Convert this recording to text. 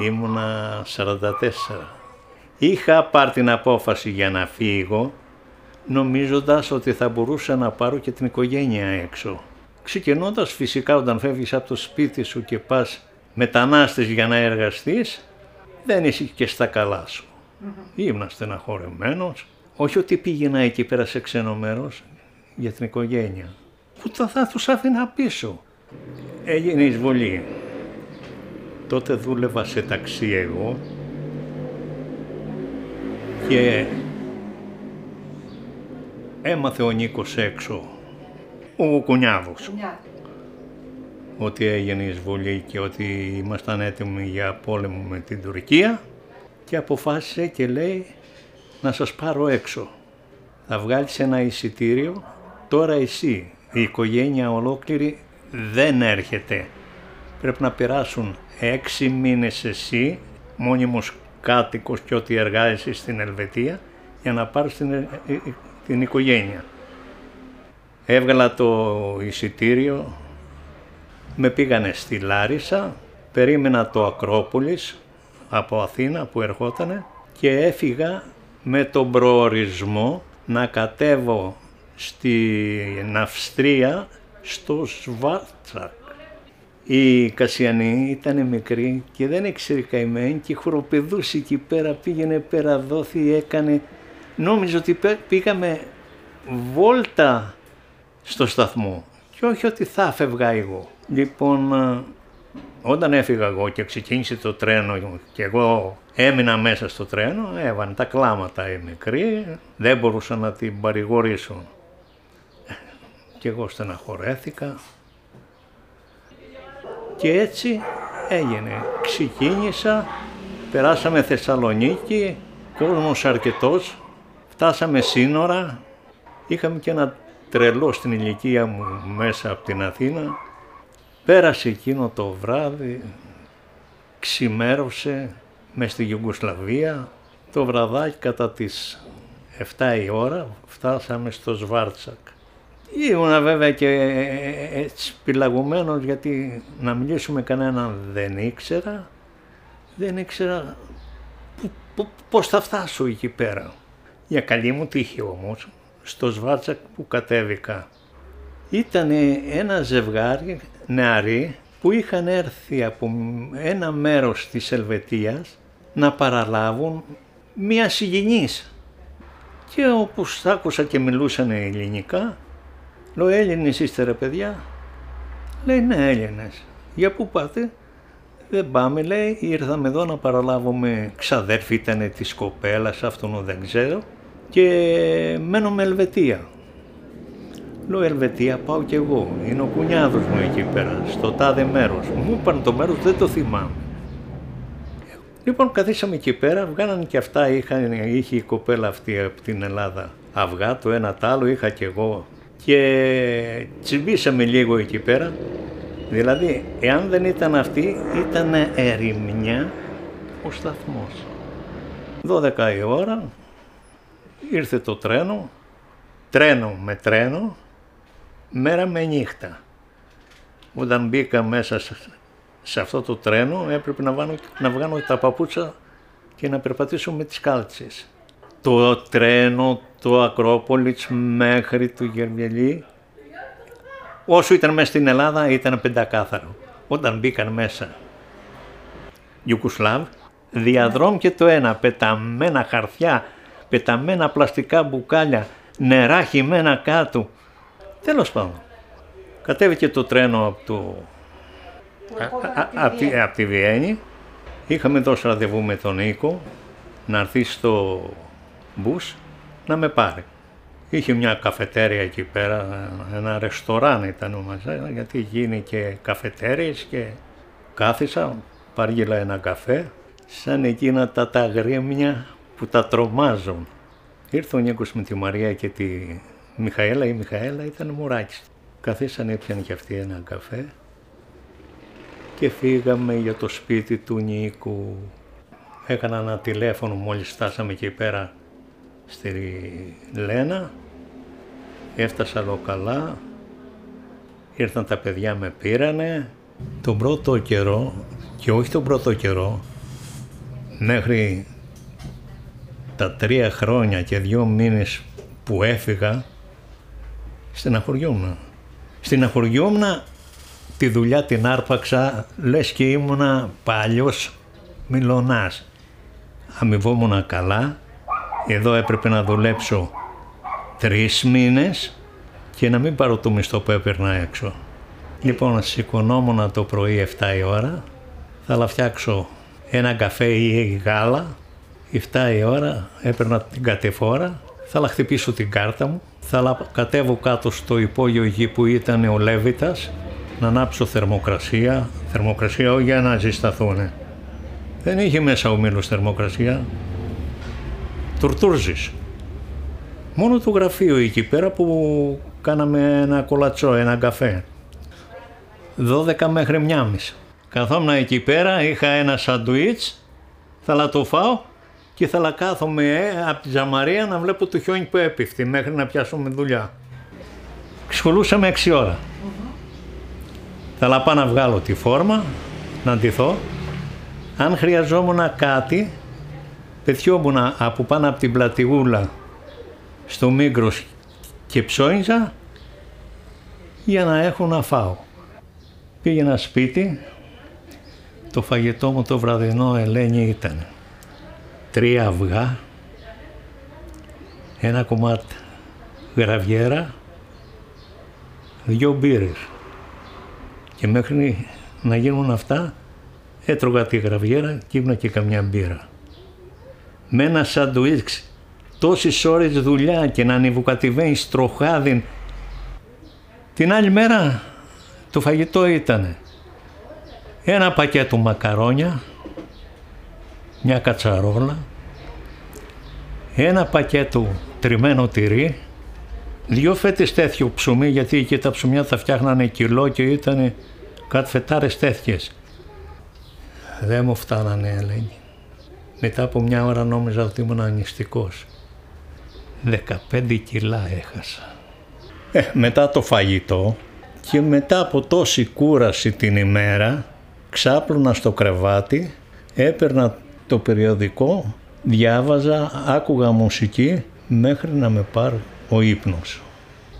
ήμουνα 44. Είχα πάρει την απόφαση για να φύγω, νομίζοντας ότι θα μπορούσα να πάρω και την οικογένεια έξω. Ξεκινώντας φυσικά όταν φεύγεις από το σπίτι σου και πας μετανάστες για να εργαστείς, δεν είσαι και στα καλά σου. Mm-hmm. Ήμουν στεναχωρεμένος, όχι ότι πήγαινα εκεί πέρα σε ξένο μέρος για την οικογένεια, που θα, θα τους άφηνα πίσω. Έγινε εισβολή. Τότε δούλευα σε ταξί εγώ και έμαθε ο Νίκος έξω, ο Κουνιάδος, ότι έγινε εισβολή και ότι ήμασταν έτοιμοι για πόλεμο με την Τουρκία και αποφάσισε και λέει να σας πάρω έξω. Θα βγάλεις ένα εισιτήριο, τώρα εσύ, η οικογένεια ολόκληρη δεν έρχεται. Πρέπει να περάσουν έξι μήνες εσύ, μόνιμος κάτοικος και ό,τι εργάζεσαι στην Ελβετία, για να πάρεις την, ε, ε, την οικογένεια. Έβγαλα το εισιτήριο, με πήγανε στη Λάρισα, περίμενα το Ακρόπολης από Αθήνα που ερχότανε και έφυγα με τον προορισμό να κατέβω στην Αυστρία στο Σβάρτσακ. Η Κασιανή ήταν μικρή και δεν ήξερε καημένη και χοροπηδούσε εκεί πέρα, πήγαινε πέρα δόθη, έκανε... Νόμιζε ότι πήγαμε βόλτα στο σταθμό και όχι ότι θα φεύγα εγώ. Λοιπόν, όταν έφυγα εγώ και ξεκίνησε το τρένο και εγώ έμεινα μέσα στο τρένο, έβανε τα κλάματα η μικρή, δεν μπορούσα να την παρηγορήσω. Και εγώ στεναχωρέθηκα και έτσι έγινε. Ξεκίνησα, περάσαμε Θεσσαλονίκη, κόσμος αρκετός, φτάσαμε σύνορα, είχαμε και ένα τρελό στην ηλικία μου μέσα από την Αθήνα, Πέρασε εκείνο το βράδυ, ξημέρωσε μες στη Γιουγκοσλαβία, το βραδάκι κατά τις 7 η ώρα φτάσαμε στο Σβάρτσακ. Ήμουνα βέβαια και έτσι πυλαγωμένος γιατί να μιλήσουμε κανέναν δεν ήξερα, δεν ήξερα πώς θα φτάσω εκεί πέρα. Για καλή μου τύχη όμως, στο Σβάρτσακ που κατέβηκα ήταν ένα ζευγάρι νεαροί που είχαν έρθει από ένα μέρος της Ελβετίας να παραλάβουν μία συγγενής. Και όπως άκουσα και μιλούσαν ελληνικά, λέω Έλληνες είστε ρε παιδιά. Λέει ναι Έλληνες. Για πού πάτε; Δεν πάμε λέει, ήρθαμε εδώ να παραλάβουμε ξαδέρφη ήταν της κοπέλας, αυτόν δεν ξέρω και μένουμε Ελβετία. Λέω Ελβετία πάω κι εγώ. Είναι ο κουνιάδος μου εκεί πέρα, στο τάδε μέρος. Μου είπαν το μέρος, δεν το θυμάμαι. Λοιπόν, καθίσαμε εκεί πέρα, βγάλανε και αυτά, είχαν, είχε η κοπέλα αυτή από την Ελλάδα αυγά, το ένα τ' άλλο, είχα κι εγώ. Και τσιμπήσαμε λίγο εκεί πέρα. Δηλαδή, εάν δεν ήταν αυτή, ήταν ερημιά ο σταθμός. 12 η ώρα, ήρθε το τρένο, τρένο με τρένο, μέρα με νύχτα. Όταν μπήκα μέσα σε αυτό το τρένο έπρεπε να, βάνω, να βγάλω τα παπούτσα και να περπατήσω με τις κάλτσες. Το τρένο, το Ακρόπολιτς μέχρι του Γερμιελή, όσο ήταν μέσα στην Ελλάδα ήταν πεντακάθαρο. Όταν μπήκαν μέσα Ιουκουσλάβ, διαδρόμ και το ένα, πεταμένα χαρτιά, πεταμένα πλαστικά μπουκάλια, νερά χυμένα κάτω, Τέλος πάντων. Κατέβηκε το τρένο από το... Από τη, τη Βιέννη. Είχαμε δώσει ραντεβού με τον Νίκο να έρθει στο μπους να με πάρει. Είχε μια καφετέρια εκεί πέρα, ένα ρεστοράν ήταν μαζί, γιατί γίνει και καφετέριες και κάθισα, παργείλα ένα καφέ, σαν εκείνα τα τα που τα τρομάζουν. Ήρθε ο Νίκος με τη Μαρία και τη Μιχαέλα ή Μιχαέλα ήταν μουράκι. Καθίσανε, έπιανε και αυτή ένα καφέ και φύγαμε για το σπίτι του Νίκου. Έκανα ένα τηλέφωνο μόλις φτάσαμε εκεί πέρα στη Λένα. Έφτασα εδώ καλά. Ήρθαν τα παιδιά με πήρανε. Τον πρώτο καιρό, και όχι τον πρώτο καιρό, μέχρι τα τρία χρόνια και δύο μήνες που έφυγα, στεναχωριόμουν. Στεναχωριόμουν τη δουλειά την άρπαξα, λες και ήμουνα παλιός μιλονάς. Αμοιβόμουν καλά, εδώ έπρεπε να δουλέψω τρεις μήνες και να μην πάρω το μισθό που έπαιρνα έξω. Λοιπόν, σηκωνόμουν το πρωί 7 η ώρα, θα φτιάξω ένα καφέ ή γάλα, 7 η ώρα έπαιρνα την κατεφόρα, θα χτυπήσω την κάρτα μου, θα κατέβω κάτω στο υπόγειο γη που ήταν ο Λέβητας, να ανάψω θερμοκρασία, θερμοκρασία για να ζεσταθούν. Δεν είχε μέσα ο μήλος θερμοκρασία, τουρτούρζεις. Μόνο το γραφείο εκεί πέρα που κάναμε ένα κολατσό, ένα καφέ. 12 μέχρι 1.30. Καθόμουν εκεί πέρα, είχα ένα σαντουίτς, θα το φάω και θα κάθομαι ε, από τη Ζαμαρία να βλέπω το χιόνι που έπεφτε μέχρι να πιάσουμε δουλειά. Σχολούσαμε 6 ώρα. Θα πάω να βγάλω τη φόρμα, να ντυθώ. Αν χρειαζόμουν κάτι, πετιόμουν από πάνω από την πλατηγούλα στο Μίγκρος και ψώνιζα για να έχω να φάω. Πήγαινα σπίτι, το φαγητό μου το βραδινό Ελένη ήταν τρία αυγά, ένα κομμάτι γραβιέρα, δυο μπύρες. Και μέχρι να γίνουν αυτά έτρωγα τη γραβιέρα και ήμουν και καμιά μπύρα. Με ένα σαντουίτς τόσες ώρες δουλειά και να ανεβοκατηβαίνει στροχάδιν. Την άλλη μέρα το φαγητό ήταν ένα πακέτο μακαρόνια, μια κατσαρόλα, ένα πακέτο τριμμένο τυρί, δύο φέτες τέτοιο ψωμί γιατί εκεί τα ψωμιά τα φτιάχνανε κιλό και ήταν κάτι φετάρες τέτοιες. Δεν μου φτάνανε έλεγε. Μετά από μια ώρα νόμιζα ότι ήμουν ανιστικός. 15 κιλά έχασα. Ε, μετά το φαγητό και μετά από τόση κούραση την ημέρα ξάπλωνα στο κρεβάτι, έπαιρνα το περιοδικό, διάβαζα, άκουγα μουσική μέχρι να με πάρει ο ύπνος.